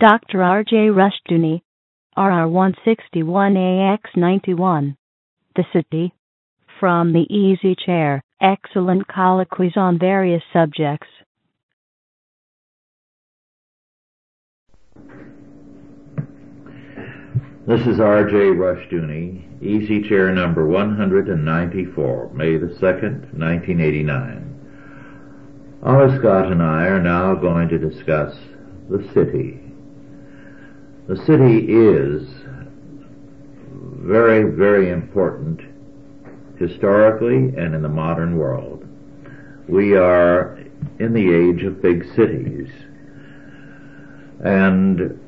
Dr. R.J. Rushdoony, RR161AX91. The City. From the Easy Chair, excellent colloquies on various subjects. This is R.J. Rushdoony, Easy Chair number 194, May the 2nd, 1989. Otto Scott and I are now going to discuss the city. The city is very, very important historically and in the modern world. We are in the age of big cities. And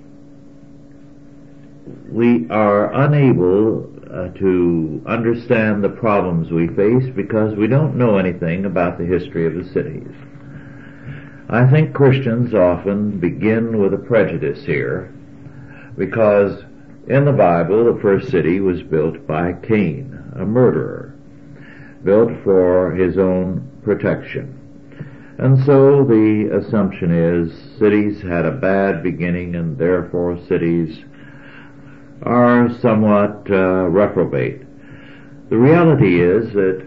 we are unable uh, to understand the problems we face because we don't know anything about the history of the cities. I think Christians often begin with a prejudice here because in the Bible the first city was built by Cain, a murderer, built for his own protection. And so the assumption is cities had a bad beginning and therefore cities are somewhat uh, reprobate. The reality is that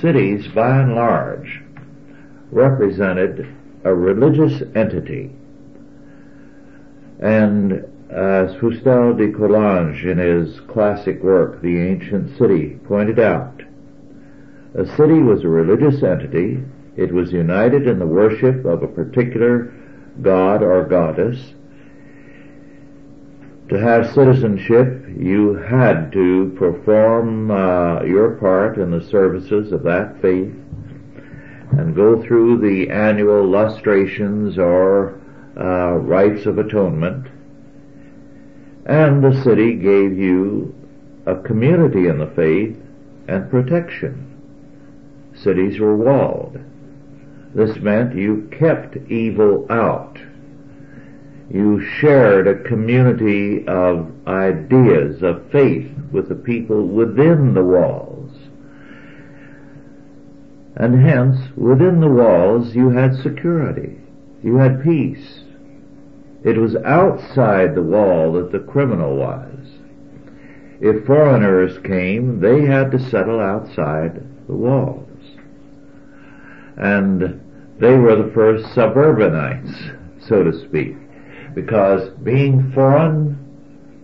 cities, by and large, represented a religious entity. And as Fustel de Coulanges in his classic work, The Ancient City, pointed out, a city was a religious entity. It was united in the worship of a particular god or goddess to have citizenship, you had to perform uh, your part in the services of that faith and go through the annual lustrations or uh, rites of atonement. And the city gave you a community in the faith and protection. Cities were walled. This meant you kept evil out you shared a community of ideas, of faith with the people within the walls. And hence, within the walls, you had security. You had peace. It was outside the wall that the criminal was. If foreigners came, they had to settle outside the walls. And they were the first suburbanites, so to speak because being foreign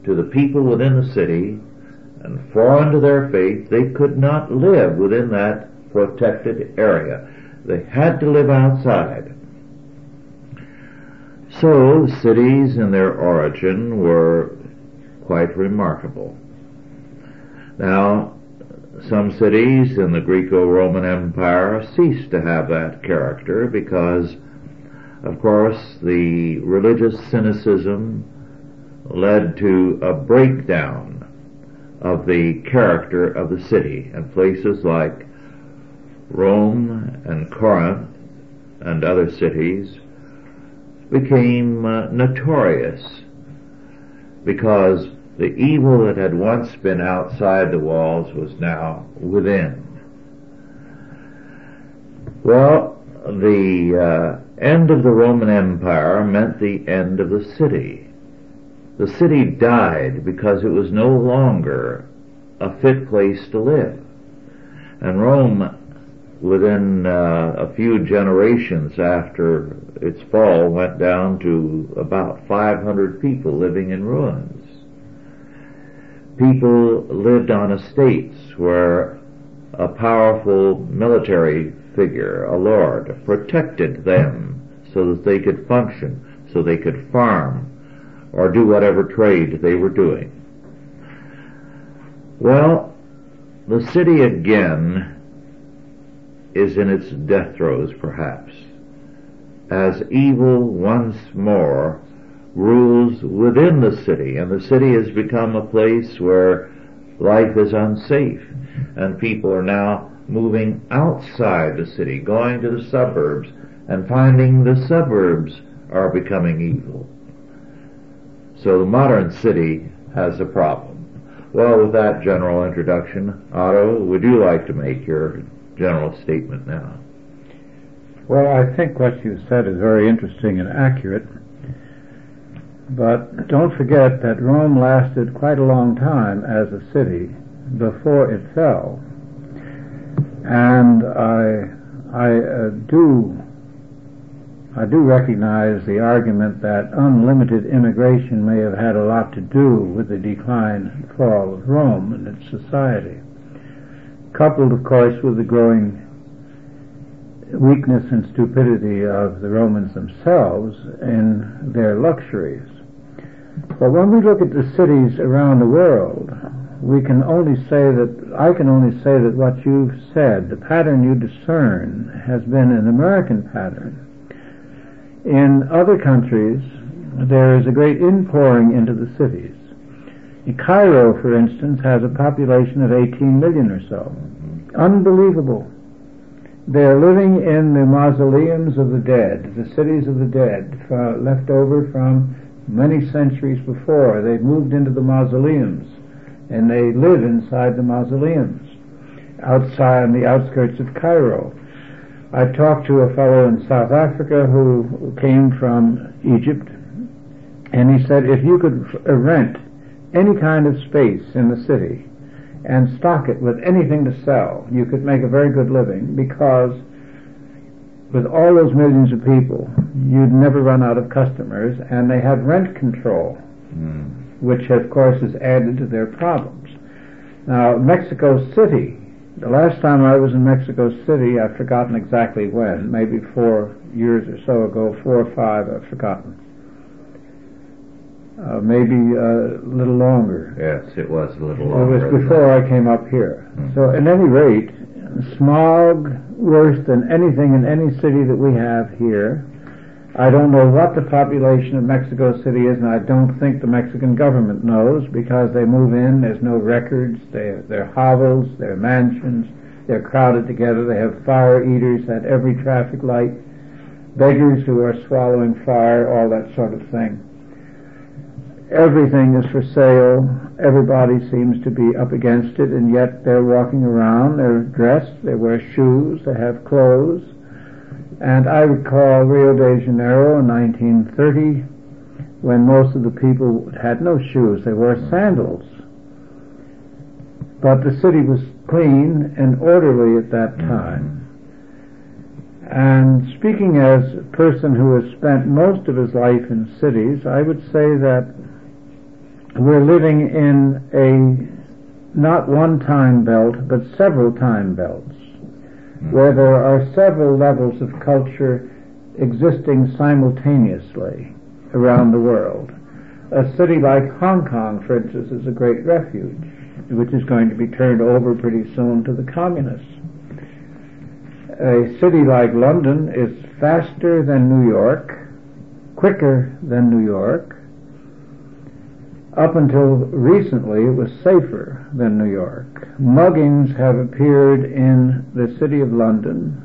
to the people within the city and foreign to their faith, they could not live within that protected area. They had to live outside. So cities in their origin were quite remarkable. Now, some cities in the Greco-Roman Empire ceased to have that character because of course, the religious cynicism led to a breakdown of the character of the city, and places like Rome and Corinth and other cities became uh, notorious because the evil that had once been outside the walls was now within. Well, the uh, end of the Roman Empire meant the end of the city. The city died because it was no longer a fit place to live. And Rome, within uh, a few generations after its fall, went down to about 500 people living in ruins. People lived on estates where a powerful military figure, a lord, protected them so that they could function, so they could farm, or do whatever trade they were doing. Well, the city again is in its death throes perhaps, as evil once more rules within the city, and the city has become a place where life is unsafe, and people are now moving outside the city, going to the suburbs, and finding the suburbs are becoming evil. So the modern city has a problem. Well, with that general introduction, Otto, would you like to make your general statement now? Well, I think what you said is very interesting and accurate. But don't forget that Rome lasted quite a long time as a city before it fell. And I, I uh, do, I do recognize the argument that unlimited immigration may have had a lot to do with the decline and fall of Rome and its society, coupled, of course, with the growing weakness and stupidity of the Romans themselves in their luxuries. But when we look at the cities around the world, we can only say that, I can only say that what you've said, the pattern you discern, has been an American pattern. In other countries, there is a great inpouring into the cities. Cairo, for instance, has a population of 18 million or so. Unbelievable. They're living in the mausoleums of the dead, the cities of the dead, left over from many centuries before. They moved into the mausoleums and they live inside the mausoleums outside on the outskirts of Cairo. I talked to a fellow in South Africa who came from Egypt and he said if you could rent any kind of space in the city and stock it with anything to sell, you could make a very good living because with all those millions of people, you'd never run out of customers, and they have rent control, mm. which of course is added to their problems. Now, Mexico City, the last time I was in Mexico City, I've forgotten exactly when, maybe four years or so ago, four or five, I've forgotten. Uh, maybe a little longer. Yes, it was a little longer. It was before I came up here. Mm-hmm. So, at any rate, smog worse than anything in any city that we have here. I don't know what the population of Mexico City is, and I don't think the Mexican government knows because they move in, there's no records, they, they're hovels, they're mansions, they're crowded together, they have fire eaters at every traffic light, beggars who are swallowing fire, all that sort of thing everything is for sale. Everybody seems to be up against it, and yet they're walking around. They're dressed. They wear shoes. They have clothes. And I recall Rio de Janeiro in 1930, when most of the people had no shoes. They wore sandals. But the city was clean and orderly at that time. And speaking as a person who has spent most of his life in cities, I would say that we're living in a not one time belt, but several time belts, hmm. where there are several levels of culture existing simultaneously around the world. A city like Hong Kong, for instance, is a great refuge, which is going to be turned over pretty soon to the communists. A city like London is faster than New York, quicker than New York, up until recently, it was safer than New York. Muggings have appeared in the city of London,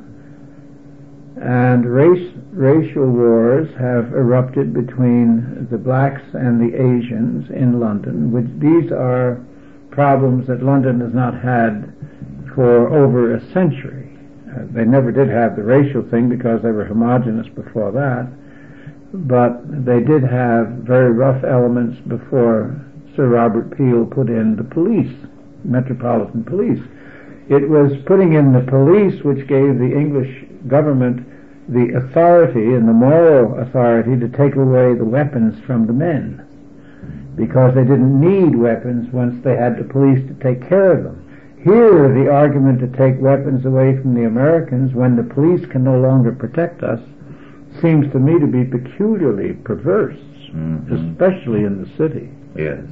and race, racial wars have erupted between the blacks and the Asians in London, which these are problems that London has not had for over a century. Uh, they never did have the racial thing because they were homogenous before that but they did have very rough elements before Sir Robert Peel put in the police, Metropolitan Police. It was putting in the police which gave the English government the authority and the moral authority to take away the weapons from the men because they didn't need weapons once they had the police to take care of them. Here, the argument to take weapons away from the Americans when the police can no longer protect us seems to me to be peculiarly perverse, mm-hmm. especially in the city. Yes.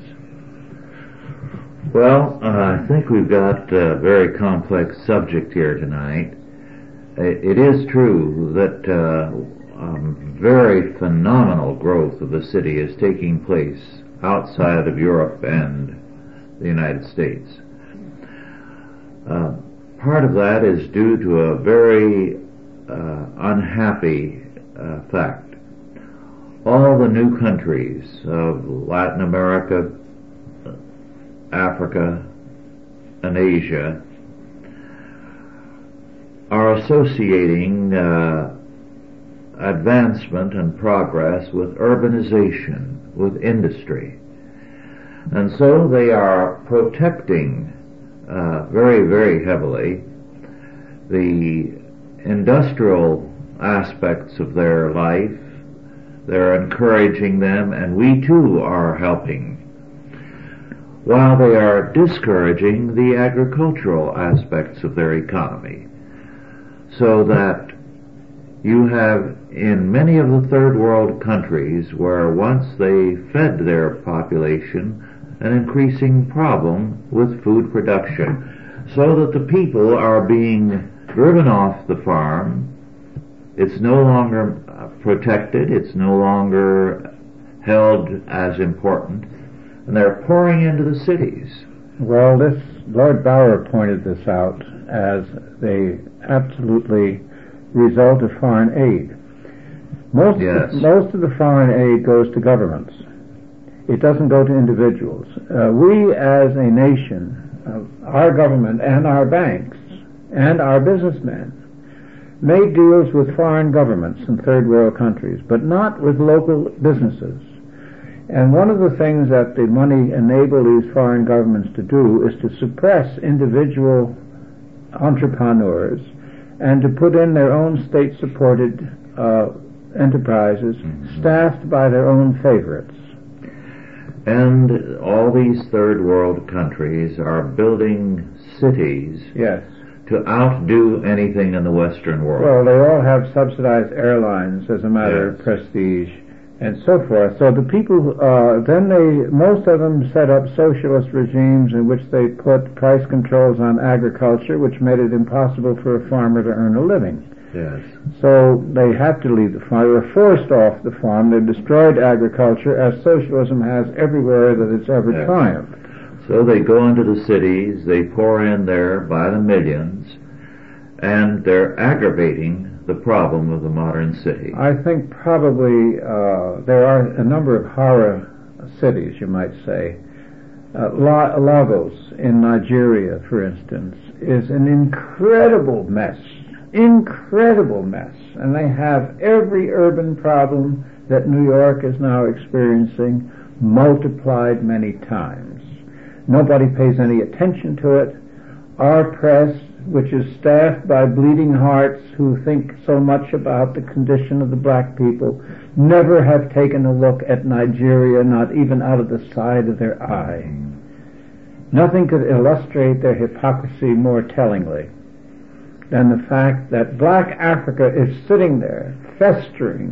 Well, uh, I think we've got a very complex subject here tonight. It is true that uh, um, very phenomenal growth of the city is taking place outside of Europe and the United States. Uh, part of that is due to a very uh, unhappy uh, fact. All the new countries of Latin America, Africa, and Asia are associating uh, advancement and progress with urbanization with industry. And so they are protecting uh, very, very heavily the industrial aspects of their life. They're encouraging them, and we too are helping. While they are discouraging the agricultural aspects of their economy. So that you have in many of the third world countries where once they fed their population an increasing problem with food production so that the people are being driven off the farm. It's no longer uh, protected. It's no longer held as important. And they're pouring into the cities. Well, this, Lord Bauer pointed this out as the absolutely result of foreign aid. Most, yes. of, most of the foreign aid goes to governments. It doesn't go to individuals. Uh, we as a nation, uh, our government and our banks and our businessmen made deals with foreign governments in third world countries, but not with local businesses. And one of the things that the money enabled these foreign governments to do is to suppress individual entrepreneurs and to put in their own state supported uh, enterprises mm-hmm. staffed by their own favorites. And all these third world countries are building cities yes. To outdo anything in the Western world. Well, they all have subsidized airlines as a matter yes. of prestige and so forth. So the people, uh, then they, most of them set up socialist regimes in which they put price controls on agriculture, which made it impossible for a farmer to earn a living. Yes. So they had to leave the farm. They were forced off the farm. They destroyed agriculture, as socialism has everywhere that it's ever yes. triumphed. So they go into the cities, they pour in there by the millions, and they're aggravating the problem of the modern city. I think probably uh, there are a number of horror cities, you might say. Uh, Lagos in Nigeria, for instance, is an incredible mess incredible mess. And they have every urban problem that New York is now experiencing multiplied many times. Nobody pays any attention to it. Our press, which is staffed by bleeding hearts who think so much about the condition of the black people, never have taken a look at Nigeria, not even out of the side of their eye. Nothing could illustrate their hypocrisy more tellingly than the fact that black Africa is sitting there festering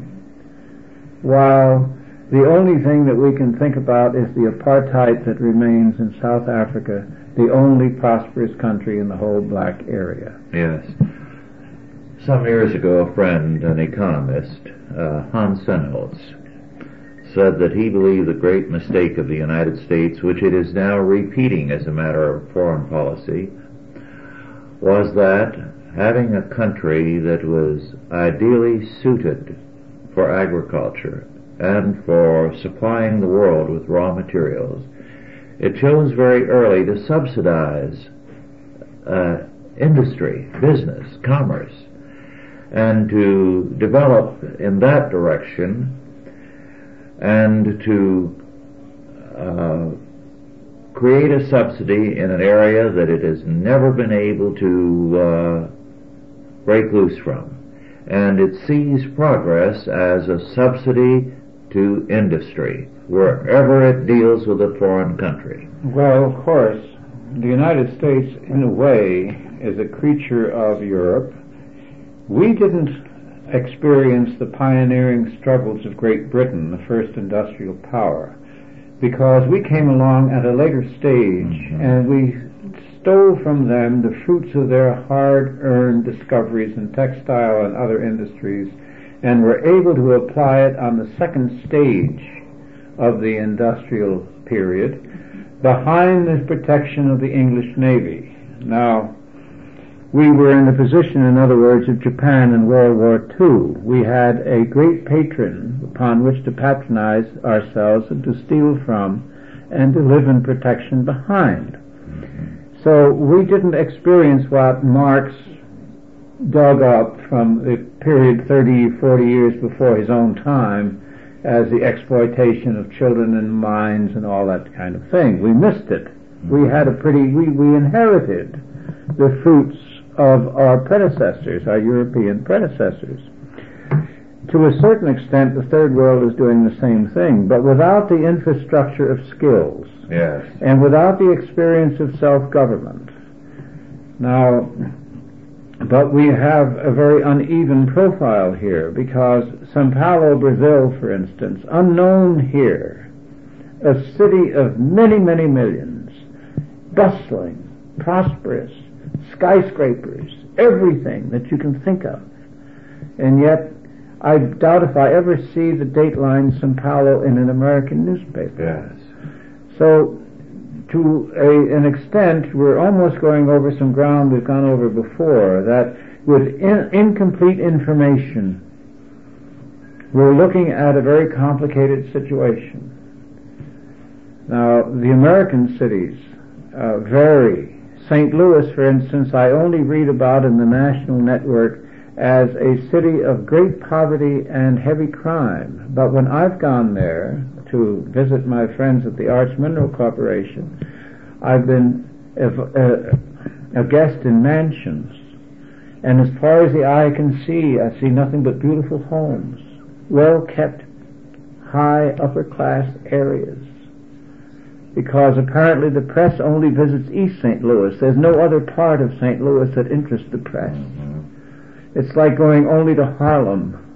while the only thing that we can think about is the apartheid that remains in South Africa, the only prosperous country in the whole black area. Yes. Some years ago, a friend, an economist, uh, Hans Sennholz, said that he believed the great mistake of the United States, which it is now repeating as a matter of foreign policy, was that having a country that was ideally suited for agriculture and for supplying the world with raw materials, it chose very early to subsidize uh, industry, business, commerce, and to develop in that direction and to uh, create a subsidy in an area that it has never been able to uh, break loose from. And it sees progress as a subsidy to industry wherever it deals with a foreign country. Well, of course, the United States, in a way, is a creature of Europe. We didn't experience the pioneering struggles of Great Britain, the first industrial power, because we came along at a later stage mm-hmm. and we stole from them the fruits of their hard-earned discoveries in textile and other industries and were able to apply it on the second stage of the industrial period behind the protection of the English Navy. Now, we were in the position, in other words, of Japan in World War II. We had a great patron upon which to patronize ourselves and to steal from and to live in protection behind. So we didn't experience what Marx dug up from the period 30, 40 years before his own time as the exploitation of children and mines and all that kind of thing. We missed it. We had a pretty, we, we inherited the fruits of our predecessors, our European predecessors. To a certain extent, the third world is doing the same thing, but without the infrastructure of skills. Yes. And without the experience of self-government. Now, but we have a very uneven profile here because Sao Paulo, Brazil, for instance, unknown here, a city of many, many millions, bustling, prosperous, skyscrapers, everything that you can think of. And yet, I doubt if I ever see the dateline Sao Paulo in an American newspaper. Yes. So to a, an extent, we're almost going over some ground we've gone over before, that with in, incomplete information, we're looking at a very complicated situation. Now, the American cities uh, vary. St. Louis, for instance, I only read about in the national network as a city of great poverty and heavy crime. But when I've gone there, to visit my friends at the Arch Mineral Corporation, I've been a, a, a guest in mansions. And as far as the eye can see, I see nothing but beautiful homes, well kept, high upper class areas. Because apparently the press only visits East St. Louis. There's no other part of St. Louis that interests the press. Mm-hmm. It's like going only to Harlem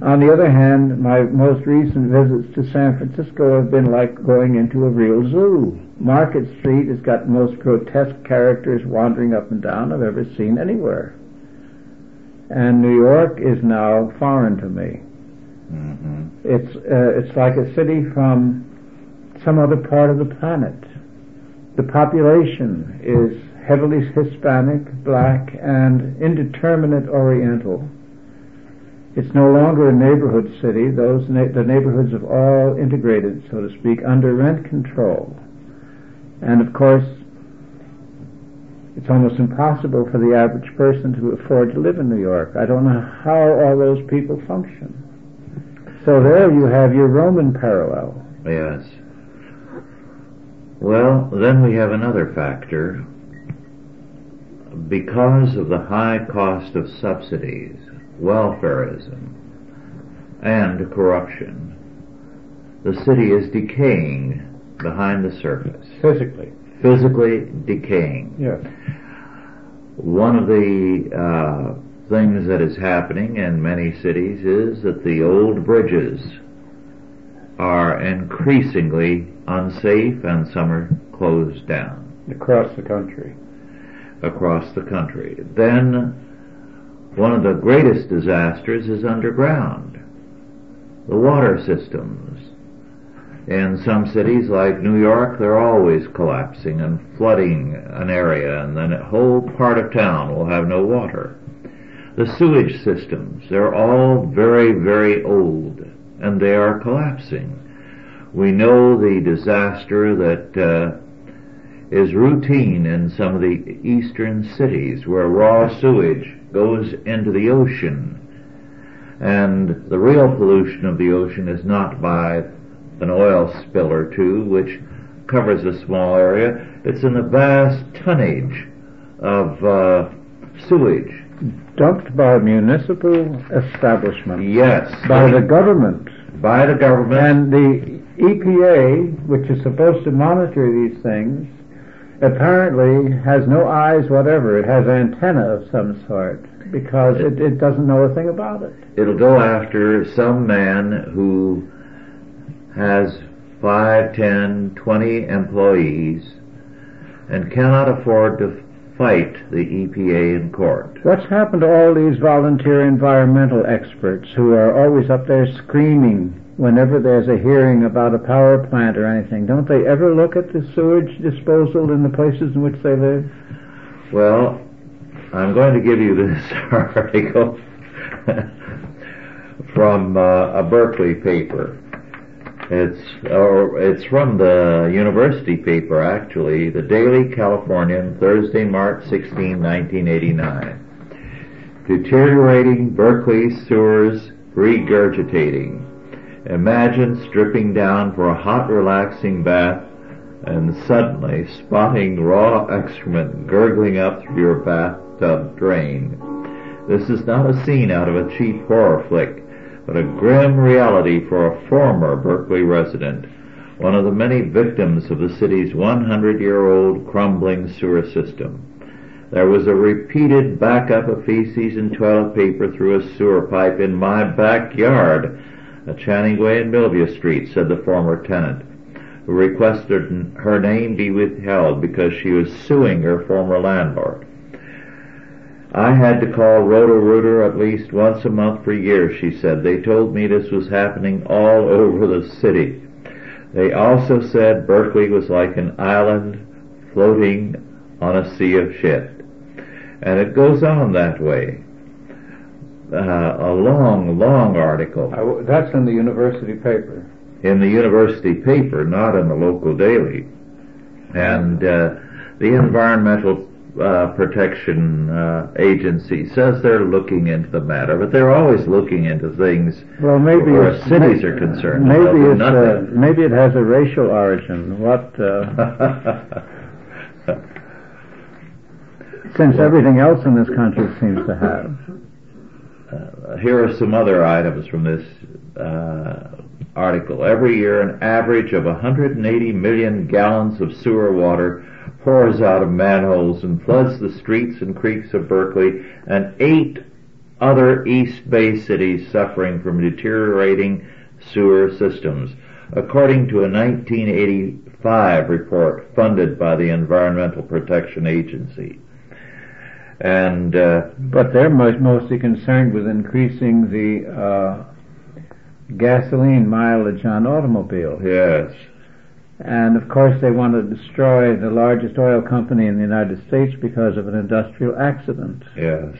on the other hand, my most recent visits to San Francisco have been like going into a real zoo. Market Street has got the most grotesque characters wandering up and down I've ever seen anywhere. And New York is now foreign to me. Mm-hmm. It's uh, it's like a city from some other part of the planet. The population is heavily Hispanic, black, and indeterminate Oriental it's no longer a neighborhood city. Those na- the neighborhoods have all integrated, so to speak, under rent control. And of course, it's almost impossible for the average person to afford to live in New York. I don't know how all those people function. So there you have your Roman parallel. Yes. Well, then we have another factor. Because of the high cost of subsidies, welfareism, and corruption. The city is decaying behind the surface. Physically. Physically decaying. Yes. One of the uh, things that is happening in many cities is that the old bridges are increasingly unsafe and some are closed down. Across the country. Across the country. Then one of the greatest disasters is underground. The water systems. In some cities like New York, they're always collapsing and flooding an area and then a whole part of town will have no water. The sewage systems, they're all very, very old and they are collapsing. We know the disaster that uh, is routine in some of the eastern cities where raw sewage goes into the ocean. And the real pollution of the ocean is not by an oil spill or two, which covers a small area. It's in the vast tonnage of uh, sewage. Dumped by municipal establishment. Yes. By the government. By the government. And the EPA, which is supposed to monitor these things, apparently has no eyes whatever. It has antenna of some sort because it, it doesn't know a thing about it. It'll go after some man who has five, ten, twenty employees and cannot afford to fight the EPA in court. What's happened to all these volunteer environmental experts who are always up there screaming whenever there's a hearing about a power plant or anything, don't they ever look at the sewage disposal in the places in which they live? Well, I'm going to give you this article from uh, a Berkeley paper. It's or it's from the university paper actually, the Daily Californian, Thursday, March 16, 1989. Deteriorating Berkeley sewers regurgitating Imagine stripping down for a hot relaxing bath and suddenly spotting raw excrement gurgling up through your bathtub drain. This is not a scene out of a cheap horror flick, but a grim reality for a former Berkeley resident, one of the many victims of the city's 100-year-old crumbling sewer system. There was a repeated backup of feces and toilet paper through a sewer pipe in my backyard at Channing Way and Milvia Street, said the former tenant, who requested her name be withheld because she was suing her former landlord. I had to call Roto-Rooter at least once a month for years, she said. They told me this was happening all over the city. They also said Berkeley was like an island floating on a sea of shit. And it goes on that way. Uh, a long, long article. Uh, that's in the university paper. In the university paper, not in the local daily. And uh, the environmental uh, protection uh, agency says they're looking into the matter, but they're always looking into things well, maybe where cities are concerned. Maybe it's uh, maybe it has a racial origin. What? since everything else in this country seems to have. Here are some other items from this uh, article. Every year, an average of 180 million gallons of sewer water pours out of manholes and floods the streets and creeks of Berkeley and eight other East Bay cities suffering from deteriorating sewer systems, according to a 1985 report funded by the Environmental Protection Agency. And uh, but they're mostly concerned with increasing the uh, gasoline mileage on automobiles. Yes. And of course, they want to destroy the largest oil company in the United States because of an industrial accident. Yes.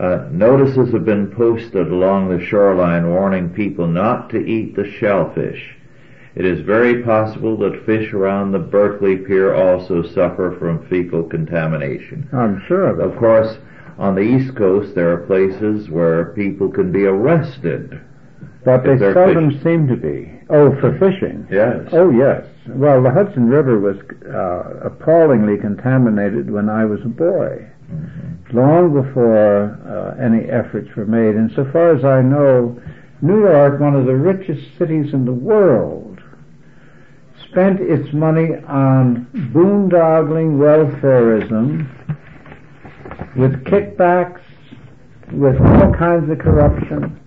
Uh, notices have been posted along the shoreline warning people not to eat the shellfish it is very possible that fish around the Berkeley Pier also suffer from fecal contamination. I'm sure of it. Of course, on the East Coast there are places where people can be arrested. But they seldom fishing. seem to be. Oh, for fishing? Yes. Oh, yes. Well, the Hudson River was uh, appallingly contaminated when I was a boy. Mm-hmm. Long before uh, any efforts were made. And so far as I know, New York, one of the richest cities in the world, spent its money on boondoggling welfareism with kickbacks, with all kinds of corruption,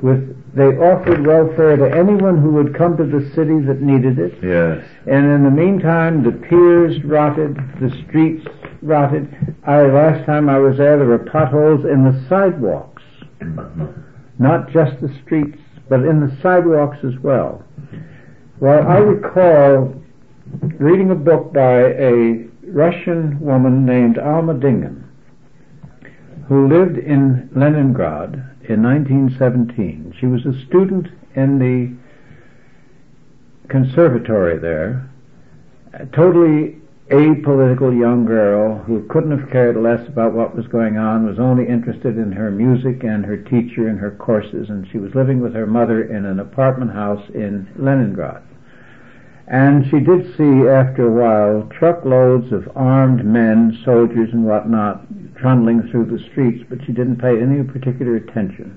with they offered welfare to anyone who would come to the city that needed it. Yes. And in the meantime, the piers rotted, the streets rotted. I last time I was there, there were potholes in the sidewalks, mm-hmm. not just the streets, but in the sidewalks as well. Well, I recall reading a book by a Russian woman named Almedingen, who lived in Leningrad in 1917. She was a student in the conservatory there, totally apolitical young girl who couldn't have cared less about what was going on, was only interested in her music and her teacher and her courses, and she was living with her mother in an apartment house in Leningrad. And she did see, after a while, truckloads of armed men, soldiers and whatnot, trundling through the streets, but she didn't pay any particular attention.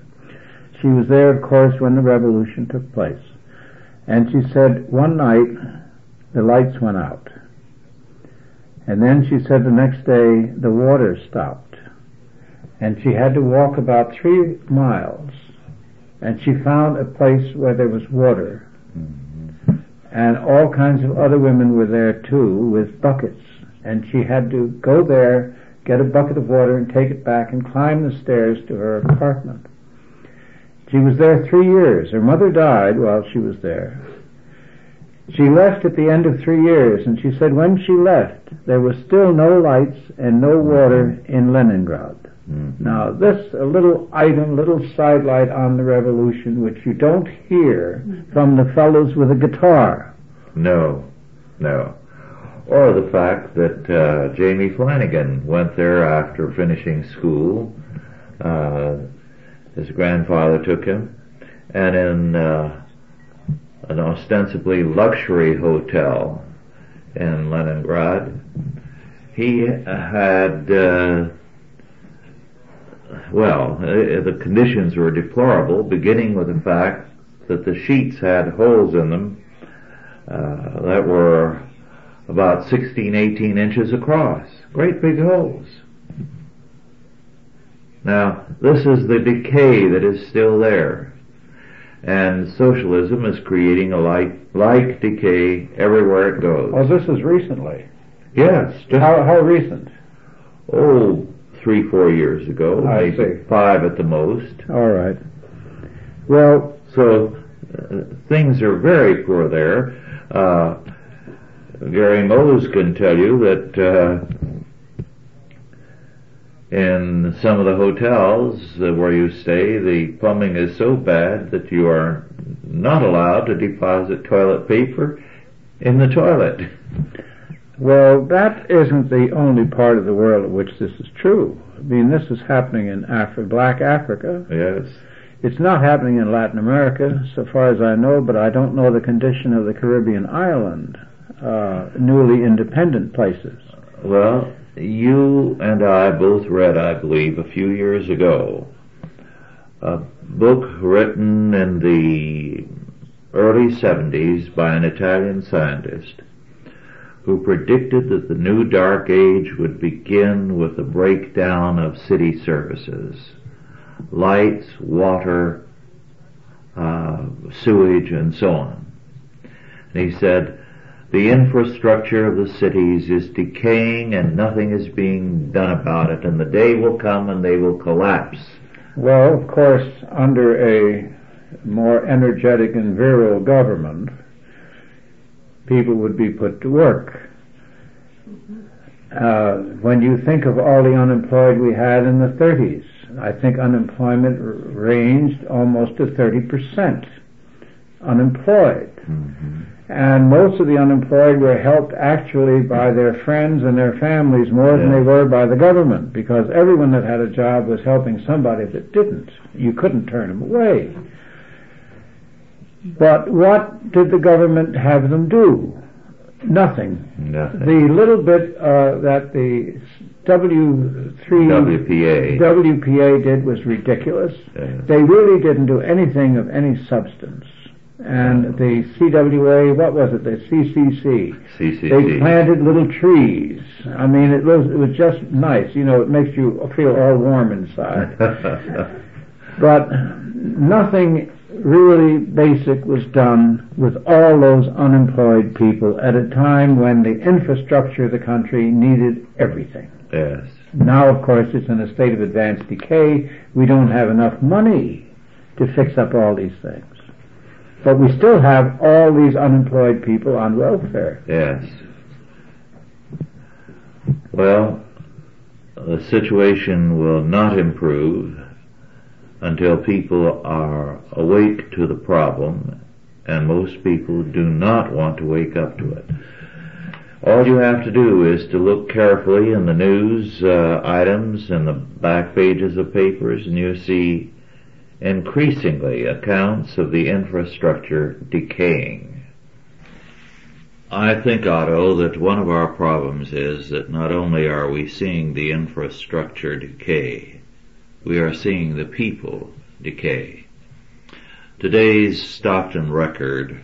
She was there, of course, when the revolution took place. And she said, one night, the lights went out. And then she said the next day, the water stopped. And she had to walk about three miles. And she found a place where there was water mm-hmm. and all kinds of other women were there too with buckets. And she had to go there, get a bucket of water and take it back and climb the stairs to her apartment. She was there three years. Her mother died while she was there. She left at the end of three years and she said when she left there was still no lights and no water in Leningrad. Mm-hmm. Now, this a little item, little sidelight on the revolution, which you don't hear from the fellows with a guitar. No, no. Or the fact that uh, Jamie Flanagan went there after finishing school. Uh, his grandfather took him, and in uh, an ostensibly luxury hotel in Leningrad, he had, uh, well, uh, the conditions were deplorable, beginning with the fact that the sheets had holes in them uh, that were about 16, 18 inches across. Great big holes. Now, this is the decay that is still there. And socialism is creating a like, like decay everywhere it goes. Oh, this is recently. Yes. How, how recent? oh, three, four years ago. I maybe see. five at the most. All right. Well, So, uh, things are very poor there. Uh, Gary Mose can tell you that, uh, in some of the hotels where you stay, the plumbing is so bad that you are not allowed to deposit toilet paper in the toilet. well, that isn't the only part of the world in which this is true. I mean, this is happening in Africa, Black Africa. Yes. It's not happening in Latin America, so far as I know, but I don't know the condition of the Caribbean island, uh, newly independent places. Well, you and I both read, I believe, a few years ago, a book written in the early 70s by an Italian scientist who predicted that the new dark age would begin with the breakdown of city services. Lights, water, uh, sewage, and so on. And he said, the infrastructure of the cities is decaying and nothing is being done about it and the day will come and they will collapse. Well, of course, under a more energetic and virile government, people would be put to work. Uh, when you think of all the unemployed we had in the 30s, I think unemployment r- ranged almost to 30% unemployed. And most of the unemployed were helped actually by their friends and their families more than they were by the government because everyone that had a job was helping somebody that didn't. You couldn't turn them away. But what did the government have them do? Nothing. Nothing. The little bit uh, that the W3 WPA. WPA did was ridiculous. Yes. They really didn't do anything of any substance. And the CWA, what was it? The CCC. CCC. They planted little trees. I mean, it was it was just nice. You know, it makes you feel all warm inside. But nothing really basic was done with all those unemployed people at a time when the infrastructure of the country needed everything. yes. Now, of course, it's in a state of advanced decay. We don't have enough money to fix up all these things. But we still have all these unemployed people on welfare. Yes. Well, the situation will not improve until people are awake to the problem, and most people do not want to wake up to it. All you have to do is to look carefully in the news uh, items and the back pages of papers, and you see increasingly accounts of the infrastructure decaying. I think, Otto, that one of our problems is that not only are we seeing the infrastructure decay, we are seeing the people decay. Today's Stockton record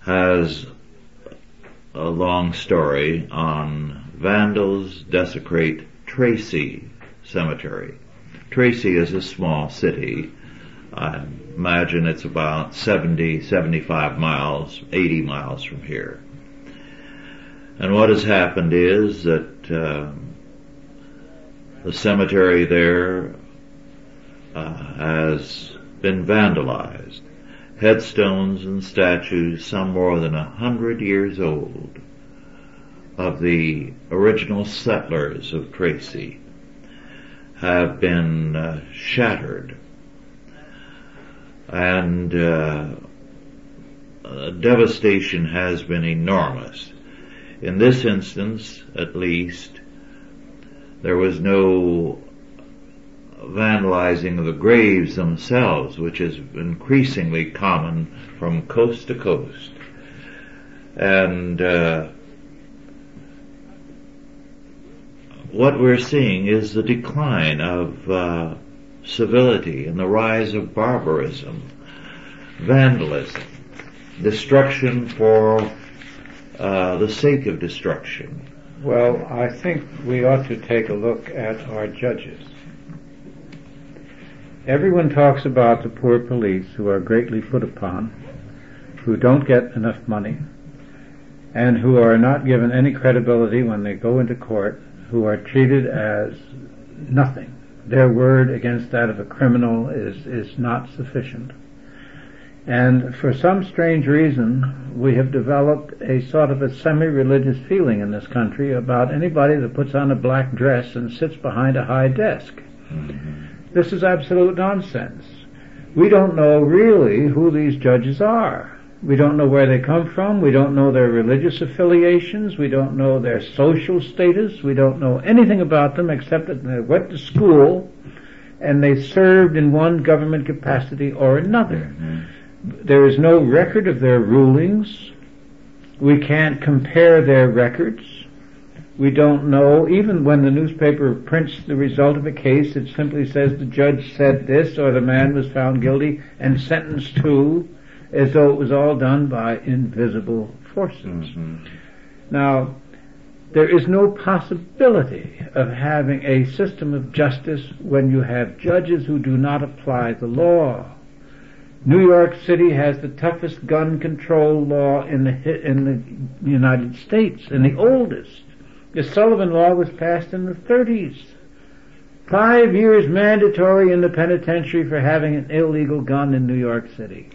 has a long story on vandals desecrate Tracy Cemetery. Tracy is a small city. I imagine it's about 70, 75 miles, 80 miles from here. And what has happened is that uh, the cemetery there uh, has been vandalized. Headstones and statues, some more than a hundred years old, of the original settlers of Tracy have been uh, shattered. And uh, uh, devastation has been enormous. In this instance, at least, there was no vandalizing of the graves themselves, which is increasingly common from coast to coast. And uh, what we're seeing is the decline of uh, civility and the rise of barbarism, vandalism, destruction for uh, the sake of destruction. Well, I think we ought to take a look at our judges. Everyone talks about the poor police who are greatly put upon, who don't get enough money, and who are not given any credibility when they go into court, who are treated as nothing. Their word against that of a criminal is, is not sufficient. And for some strange reason, we have developed a sort of a semi-religious feeling in this country about anybody that puts on a black dress and sits behind a high desk. Mm-hmm. This is absolute nonsense. We don't know really who these judges are. We don't know where they come from. We don't know their religious affiliations. We don't know their social status. We don't know anything about them except that they went to school and they served in one government capacity or another. Mm-hmm. There is no record of their rulings. We can't compare their records. We don't know, even when the newspaper prints the result of a case, it simply says the judge said this or the man was found guilty and sentenced to as though it was all done by invisible forces. Mm-hmm. Now, there is no possibility of having a system of justice when you have judges who do not apply the law. New York City has the toughest gun control law in the in the United States, and the oldest. The Sullivan Law was passed in the 30s. Five years mandatory in the penitentiary for having an illegal gun in New York City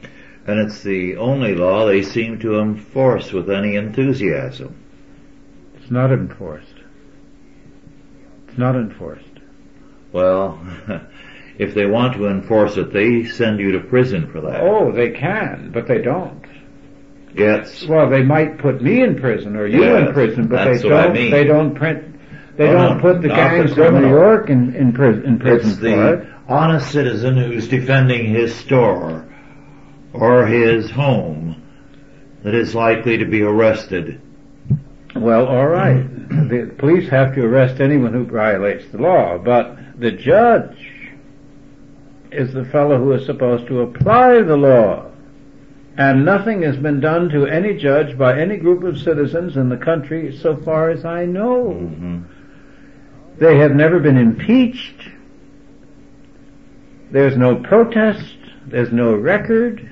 and it's the only law they seem to enforce with any enthusiasm. It's not enforced. It's not enforced. Well, if they want to enforce it, they send you to prison for that. Oh, they can, but they don't. Yes. Well, they might put me in prison or you yes, in prison, but they don't. I mean. They don't print. They oh, don't no, put the gangs of New York in in, prison. In prison it's the it. honest citizen who's defending his store or his home that is likely to be arrested. Well, all right. The police have to arrest anyone who violates the law, but the judge is the fellow who is supposed to apply the law. And nothing has been done to any judge by any group of citizens in the country so far as I know. Mm-hmm. They have never been impeached. There's no protest. There's no record.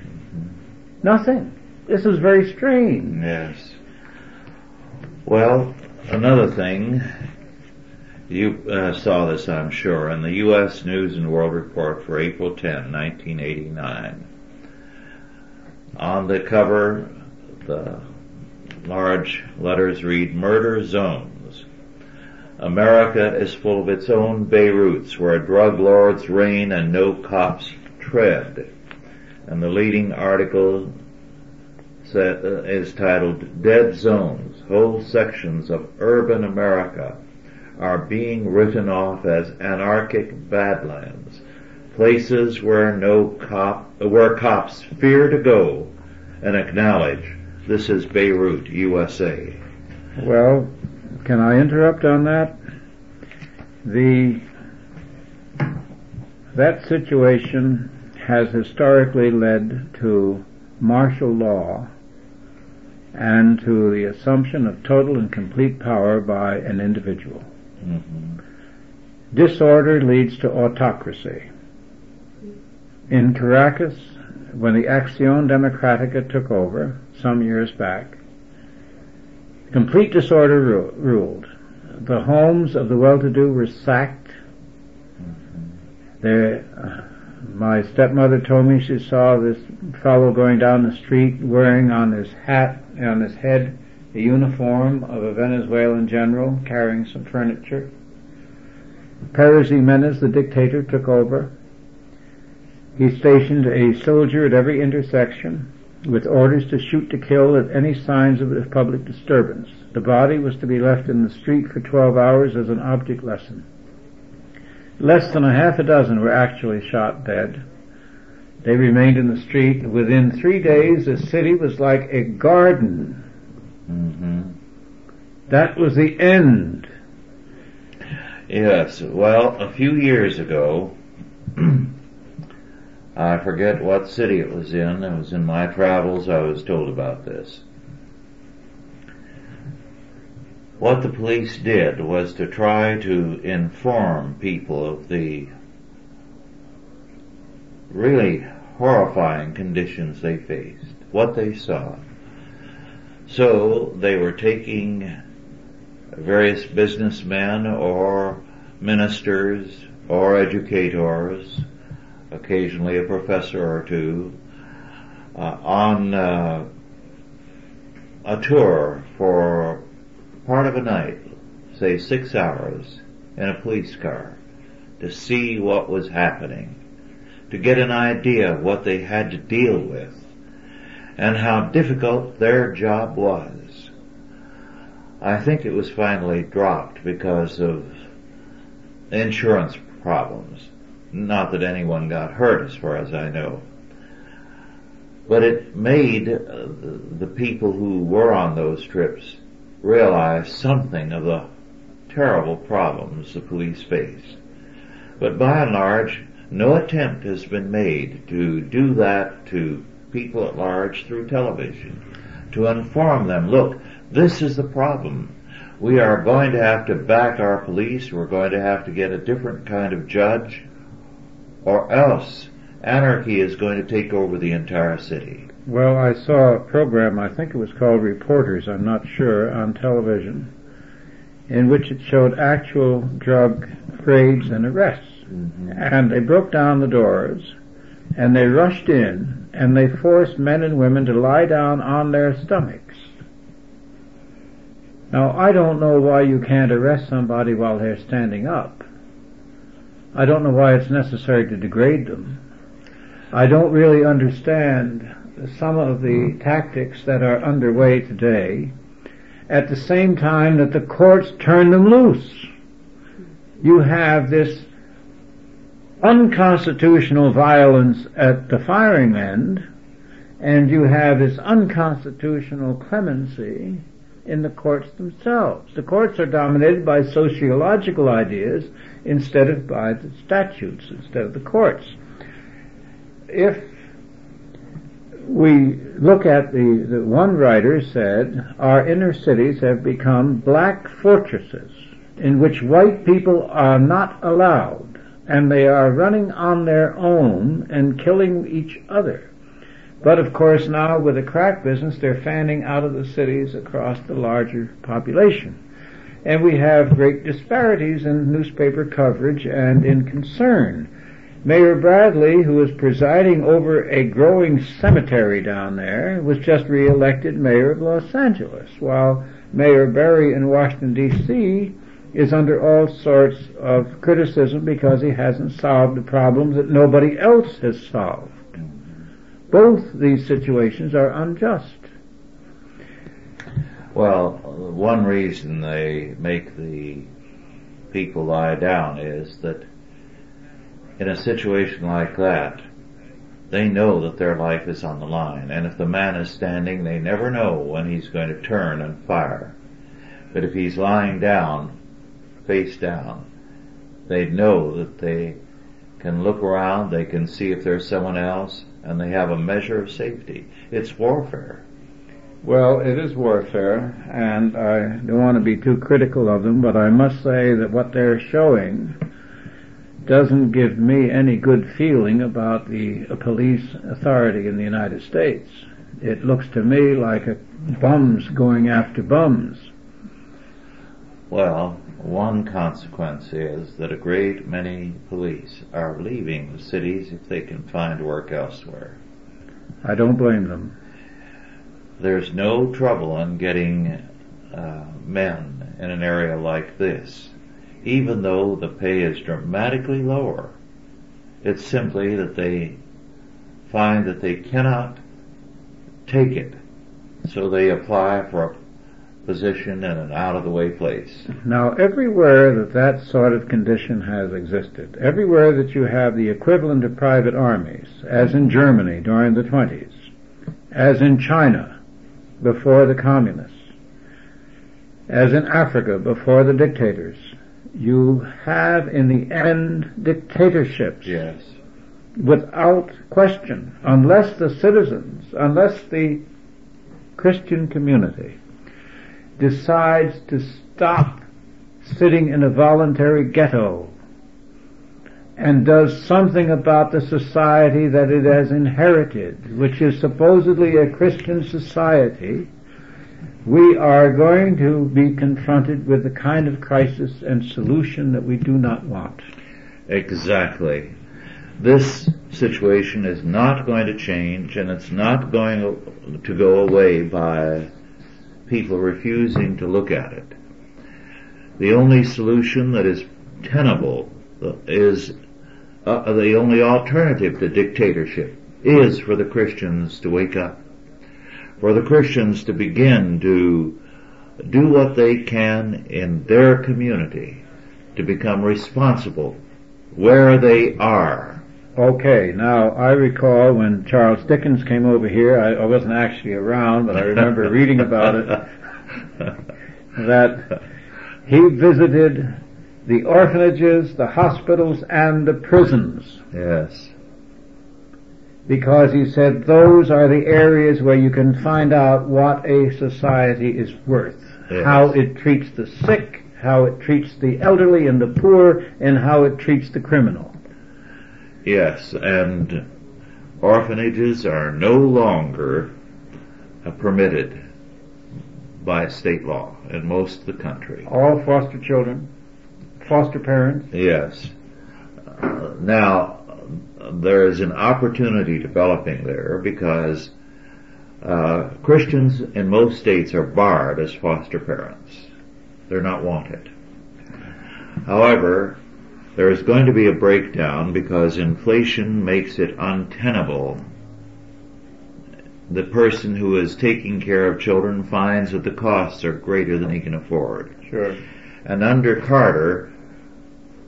Nothing. This is very strange. Yes. Well, another thing, you uh, saw this, I'm sure, in the U.S. News and World Report for April 10, 1989. On the cover, the large letters read, Murder Zones. America is full of its own Beiruts where drug lords reign and no cops tread and the leading article uh, is titled Dead Zones. Whole sections of urban America are being written off as anarchic badlands, places where no cop, where cops fear to go and acknowledge this is Beirut, USA. Well, can I interrupt on that? The that situation has historically led to martial law and to the assumption of total and complete power by an individual. Mm-hmm. Disorder leads to autocracy. In Caracas, when the Acción Democrática took over some years back, complete disorder ru- ruled. The homes of the well-to-do were sacked. Mm-hmm my stepmother told me she saw this fellow going down the street wearing on his hat, on his head, the uniform of a Venezuelan general carrying some furniture. Perez Jimenez, the dictator, took over. He stationed a soldier at every intersection with orders to shoot to kill at any signs of public disturbance. The body was to be left in the street for 12 hours as an object lesson. Less than a half a dozen were actually shot dead. They remained in the street. Within three days, the city was like a garden. Mm-hmm. That was the end. Yes, well, a few years ago, I forget what city it was in, it was in my travels I was told about this. What the police did was to try to inform people of the really horrifying conditions they faced, what they saw. So they were taking various businessmen or ministers or educators, occasionally a professor or two, uh, on uh, a tour for part of a night, say six hours, in a police car to see what was happening, to get an idea of what they had to deal with, and how difficult their job was. I think it was finally dropped because of insurance problems. Not that anyone got hurt as far as I know. But it made uh, the people who were on those trips realize something of the terrible problems the police face. But by and large, no attempt has been made to do that to people at large through television. To inform them, look, this is the problem. We are going to have to back our police. We're going to have to get a different kind of judge or else anarchy is going to take over the entire city. Well, I saw a program, I think it was called Reporters, I'm not sure, on television, in which it showed actual drug raids and arrests. Mm-hmm. And they broke down the doors, and they rushed in, and they forced men and women to lie down on their stomachs. Now, I don't know why you can't arrest somebody while they're standing up. I don't know why it's necessary to degrade them. I don't really understand some of the tactics that are underway today at the same time that the courts turn them loose. You have this unconstitutional violence at the firing end, and you have this unconstitutional clemency in the courts themselves. The courts are dominated by sociological ideas instead of by the statutes, instead of the courts. If we look at the, the one writer said, our inner cities have become black fortresses in which white people are not allowed and they are running on their own and killing each other. But of course now with the crack business they're fanning out of the cities across the larger population. And we have great disparities in newspaper coverage and in concern Mayor Bradley, who was presiding over a growing cemetery down there, was just re-elected mayor of Los Angeles, while Mayor Barry in Washington D.C. is under all sorts of criticism because he hasn't solved the problems that nobody else has solved. Both these situations are unjust. Well, one reason they make the people lie down is that in a situation like that, they know that their life is on the line. And if the man is standing, they never know when he's going to turn and fire. But if he's lying down, face down, they know that they can look around, they can see if there's someone else, and they have a measure of safety. It's warfare. Well, it is warfare, and I don't want to be too critical of them, but I must say that what they're showing doesn't give me any good feeling about the police authority in the United States. It looks to me like a bums going after bums. Well, one consequence is that a great many police are leaving the cities if they can find work elsewhere. I don't blame them. There's no trouble in getting uh, men in an area like this even though the pay is dramatically lower. It's simply that they find that they cannot take it. So they apply for a position in an out of the way place. Now, everywhere that that sort of condition has existed, everywhere that you have the equivalent of private armies, as in Germany during the 20s, as in China before the communists, as in Africa before the dictators, you have in the end dictatorships. Yes. Without question, unless the citizens, unless the Christian community decides to stop sitting in a voluntary ghetto and does something about the society that it has inherited, which is supposedly a Christian society, we are going to be confronted with the kind of crisis and solution that we do not want. Exactly. This situation is not going to change and it's not going to go away by people refusing to look at it. The only solution that is tenable is uh, the only alternative to dictatorship is for the Christians to wake up, for the Christians to begin to do what they can in their community to become responsible where they are. Okay, now I recall when Charles Dickens came over here, I, I wasn't actually around, but I remember reading about it, that he visited the orphanages, the hospitals, and the prisons. Yes. Because he said those are the areas where you can find out what a society is worth. Yes. How it treats the sick, how it treats the elderly and the poor, and how it treats the criminal. Yes, and orphanages are no longer uh, permitted by state law in most of the country. All foster children, foster parents. Yes. Uh, now, there is an opportunity developing there because uh, Christians in most states are barred as foster parents. They're not wanted. However, there is going to be a breakdown because inflation makes it untenable. The person who is taking care of children finds that the costs are greater than he can afford. Sure. And under Carter,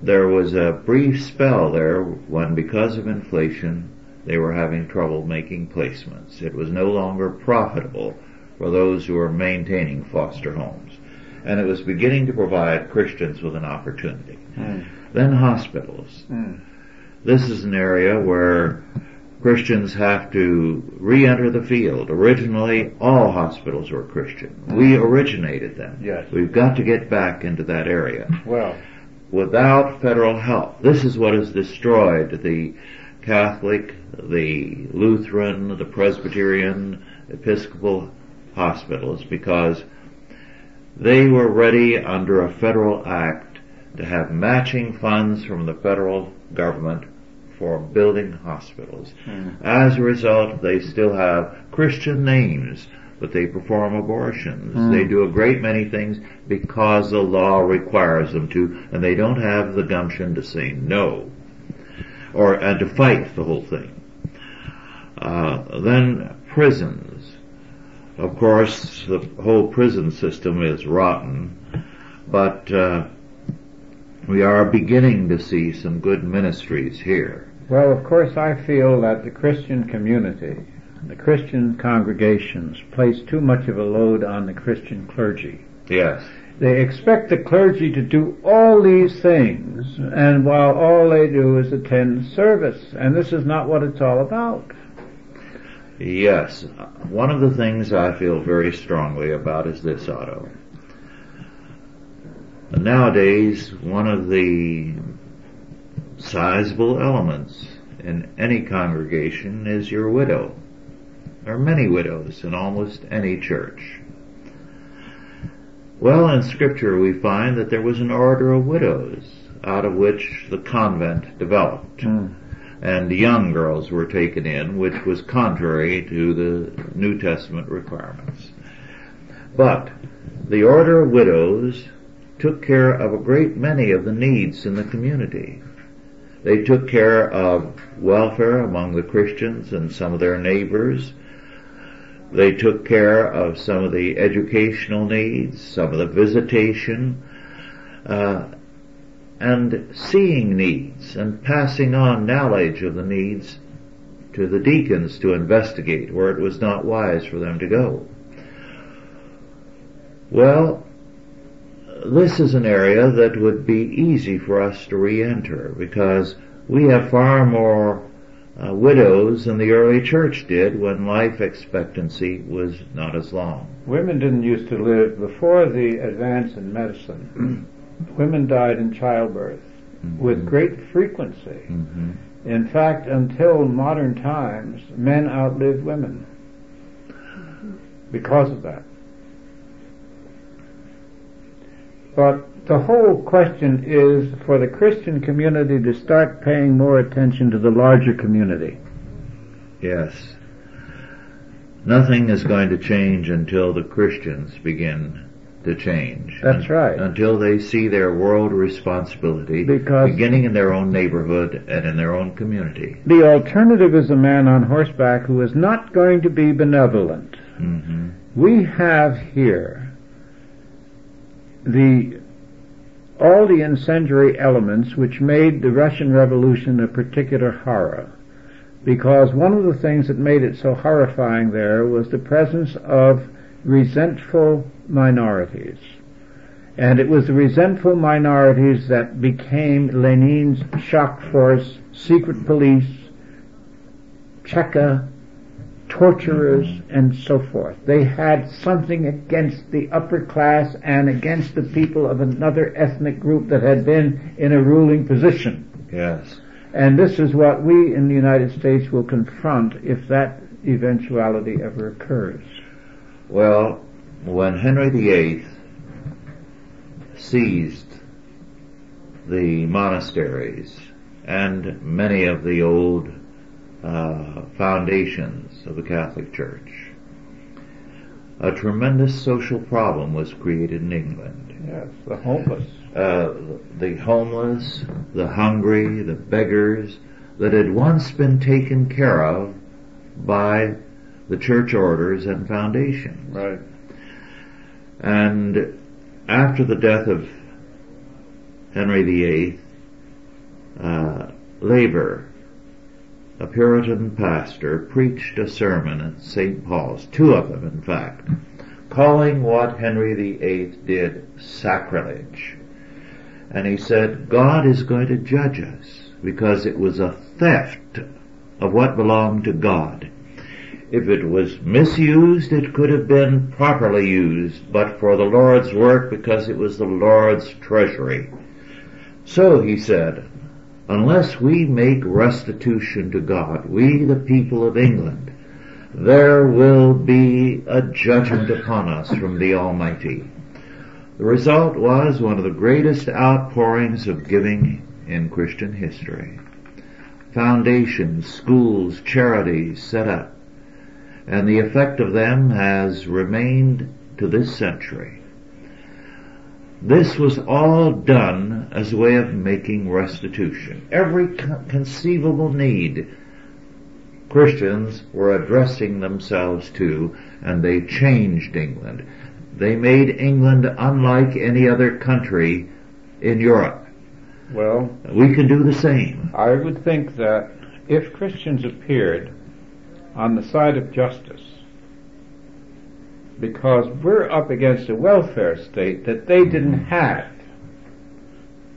there was a brief spell there when because of inflation, they were having trouble making placements. It was no longer profitable for those who were maintaining foster homes. And it was beginning to provide Christians with an opportunity. Mm. Then hospitals. Mm. This is an area where Christians have to re-enter the field. Originally, all hospitals were Christian. We originated them. Yes. We've got to get back into that area. Well, Without federal help, this is what has destroyed the Catholic, the Lutheran, the Presbyterian, Episcopal hospitals because they were ready under a federal act to have matching funds from the federal government for building hospitals. Hmm. As a result, they still have Christian names, but they perform abortions. They do a great many things because the law requires them to, and they don't have the gumption to say no, or and to fight the whole thing. Uh, then prisons. Of course, the whole prison system is rotten, but uh, we are beginning to see some good ministries here. well, of course, I feel that the Christian community, the Christian congregations, place too much of a load on the Christian clergy. Yes. They expect the clergy to do all these things, and while all they do is attend service, and this is not what it's all about. Yes. One of the things I feel very strongly about is this, Otto. Nowadays, one of the sizable elements in any congregation is your widow. There are many widows in almost any church. Well, in scripture we find that there was an order of widows out of which the convent developed. Hmm. And young girls were taken in, which was contrary to the New Testament requirements. But the order of widows took care of a great many of the needs in the community. They took care of welfare among the Christians and some of their neighbors. They took care of some of the educational needs, some of the visitation, uh, and seeing needs and passing on knowledge of the needs to the deacons to investigate where it was not wise for them to go. Well, this is an area that would be easy for us to re-enter because we have far more uh, widows in the early church did when life expectancy was not as long. Women didn't used to live before the advance in medicine. women died in childbirth mm-hmm. with great frequency. Mm-hmm. In fact, until modern times, men outlived women because of that. But the whole question is for the Christian community to start paying more attention to the larger community. Yes. Nothing is going to change until the Christians begin to change. That's right. Until they see their world responsibility because beginning in their own neighborhood and in their own community. The alternative is a man on horseback who is not going to be benevolent. Mm-hmm. We have here the all the incendiary elements which made the Russian Revolution a particular horror. Because one of the things that made it so horrifying there was the presence of resentful minorities. And it was the resentful minorities that became Lenin's shock force, secret police, Cheka, torturers, and so forth. They had something against the upper class and against the people of another ethnic group that had been in a ruling position. Yes. And this is what we in the United States will confront if that eventuality ever occurs. Well, when Henry VIII seized the monasteries and many of the old uh, foundations of the Catholic Church, a tremendous social problem was created in England. Yes, the homeless. Uh, the homeless, the hungry, the beggars that had once been taken care of by the church orders and foundations. Right. And after the death of Henry VIII, uh, Lever, a Puritan pastor, preached a sermon at St. Paul's, two of them in fact, calling what Henry VIII did sacrilege. And he said, God is going to judge us because it was a theft of what belonged to God. If it was misused, it could have been properly used, but for the Lord's work because it was the Lord's treasury. So, he said, unless we make restitution to God, we the people of England, there will be a judgment upon us from the Almighty. The result was one of the greatest outpourings of giving in Christian history. Foundations, schools, charities set up and the effect of them has remained to this century. This was all done as a way of making restitution. Every conceivable need Christians were addressing themselves to, and they changed England. They made England unlike any other country in Europe. Well, we can do the same. I would think that if Christians appeared on the side of justice because we're up against a welfare state that they didn't have.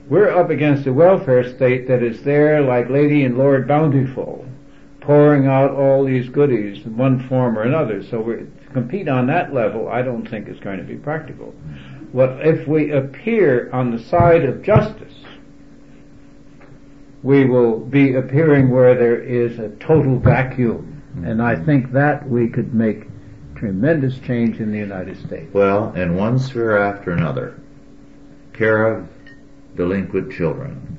We're up against a welfare state that is there like Lady and Lord Bountiful, pouring out all these goodies in one form or another. So we compete on that level, I don't think is going to be practical. What if we appear on the side of justice? We will be appearing where there is a total vacuum and I think that we could make tremendous change in the United States. Well, in one sphere after another, care of delinquent children,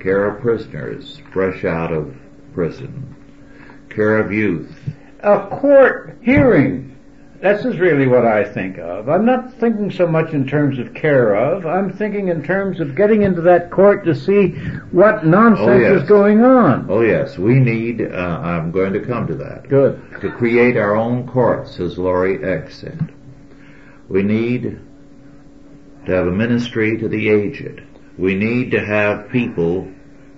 care of prisoners fresh out of prison, care of youth. A court hearing This is really what I think of. I'm not thinking so much in terms of care of. I'm thinking in terms of getting into that court to see what nonsense Oh, yes. is going on. Oh yes, we need, uh, I'm going to come to that. Good. To create our own courts, as Laurie X said. We need to have a ministry to the aged. We need to have people,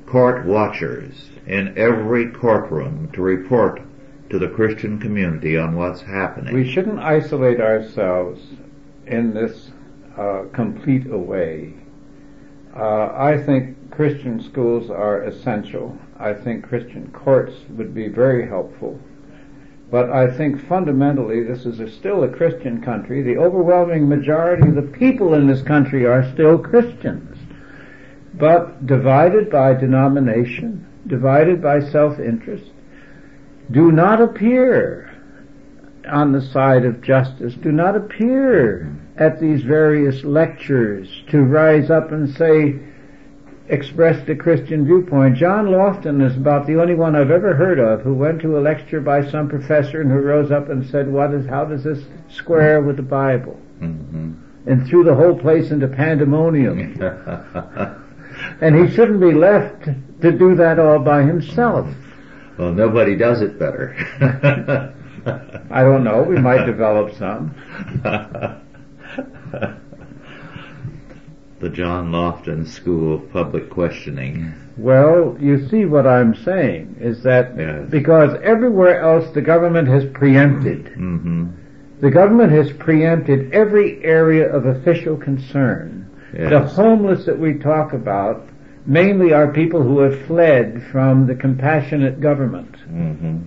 court watchers, in every courtroom to report to the Christian community on what's happening. We shouldn't isolate ourselves in this uh, complete a way. Uh, I think Christian schools are essential. I think Christian courts would be very helpful. But I think fundamentally this is a, still a Christian country. The overwhelming majority of the people in this country are still Christians. But divided by denomination, divided by self-interest, do not appear on the side of justice, do not appear at these various lectures to rise up and say, express the Christian viewpoint. John Lofton is about the only one I've ever heard of who went to a lecture by some professor and who rose up and said, what is, how does this square with the Bible? Mhm. And threw the whole place into pandemonium. And he shouldn't be left to do that all by himself. Well, nobody does it better. I don't know, we might develop some. the John Lofton School of Public Questioning. Well, you see what I'm saying is that Yes. because everywhere else the government has preempted, hmm the government has preempted every area of official concern. The homeless that we talk about mainly are people who have fled from the compassionate government. hmm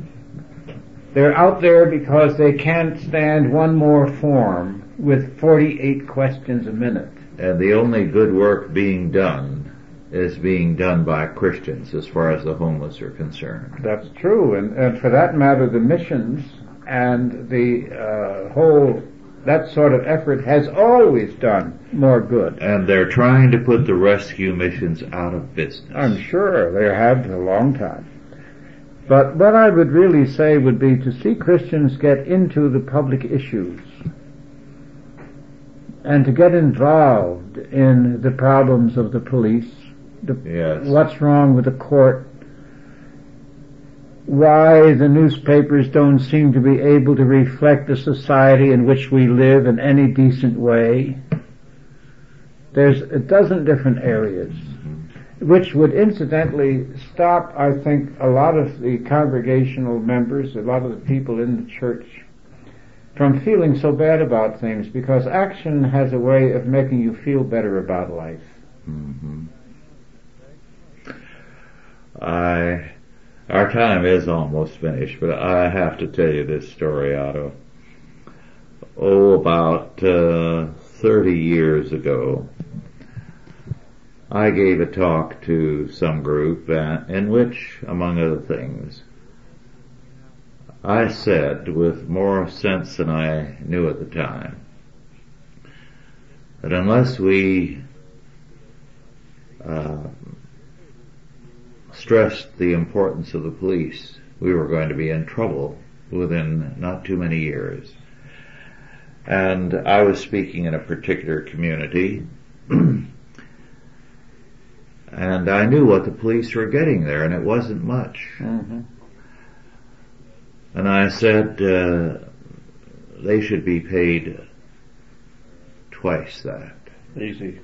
They're out there because they can't stand one more form with 48 questions a minute. And the only good work being done is being done by Christians as far as the homeless are concerned. That's true, and, and for that matter, the missions and the uh, whole that sort of effort has always done more good. And they're trying to put the rescue missions out of business. I'm sure they have for a long time. But what I would really say would be to see Christians get into the public issues and to get involved in the problems of the police, the, Yes. what's wrong with the court, why the newspapers don't seem to be able to reflect the society in which we live in any decent way. There's a dozen different areas which would incidentally stop, I think, a lot of the congregational members, a lot of the people in the church, from feeling so bad about things because action has a way of making you feel better about life. Mhm. I, our time is almost finished, but I have to tell you this story, Otto. Oh, about uh, 30 years ago, I gave a talk to some group uh, in which, among other things, I said with more sense than I knew at the time, that unless we uh, stressed the importance of the police, we were going to be in trouble within not too many years. And I was speaking in a particular community, and I knew what the police were getting there, and it wasn't much. Mm-hmm. And I said uh, they should be paid twice that. Easy.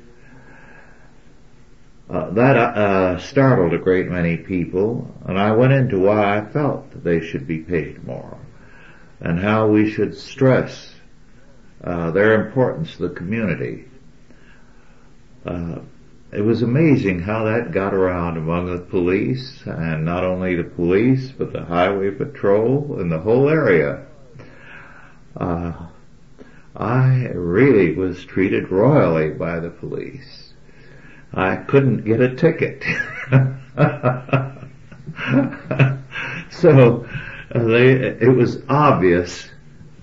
Uh, that uh, startled a great many people, and I went into why I felt they should be paid more, and how we should stress uh, their importance to the community. Uh, it was amazing how that got around among the police, and not only the police, but the highway patrol and the whole area. Uh, I really was treated royally by the police. I couldn't get a ticket. so they, it was obvious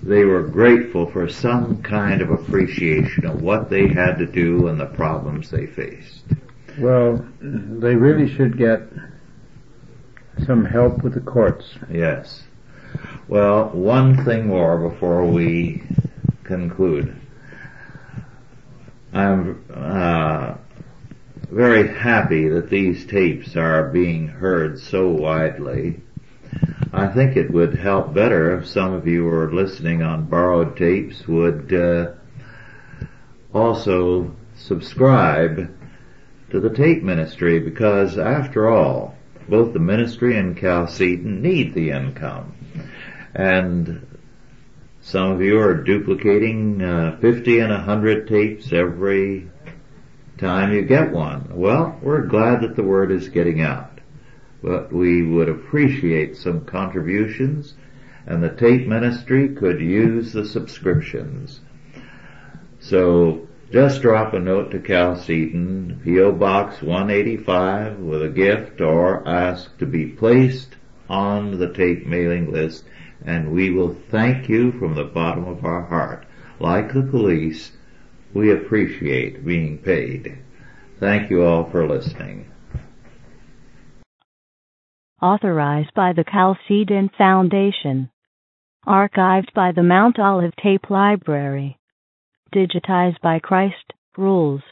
they were grateful for some kind of appreciation of what they had to do and the problems they faced. Well, they really should get some help with the courts. Yes. Well, one thing more before we conclude. I'm uh, very happy that these tapes are being heard so widely. I think it would help better if some of you who are listening on borrowed tapes would uh, also subscribe to the tape ministry because after all, both the ministry and Chalcedon need the income. And some of you are duplicating uh, 50 and 100 tapes every time you get one. Well, we're glad that the word is getting out. But we would appreciate some contributions and the tape ministry could use the subscriptions. So just drop a note to Chalcedon, P.O. Box 185 with a gift or ask to be placed on the tape mailing list and we will thank you from the bottom of our heart. Like the police, we appreciate being paid. Thank you all for listening. Authorized by the Chalcedon Foundation. Archived by the Mount Olive Tape Library. Digitized by Christ Rules.com.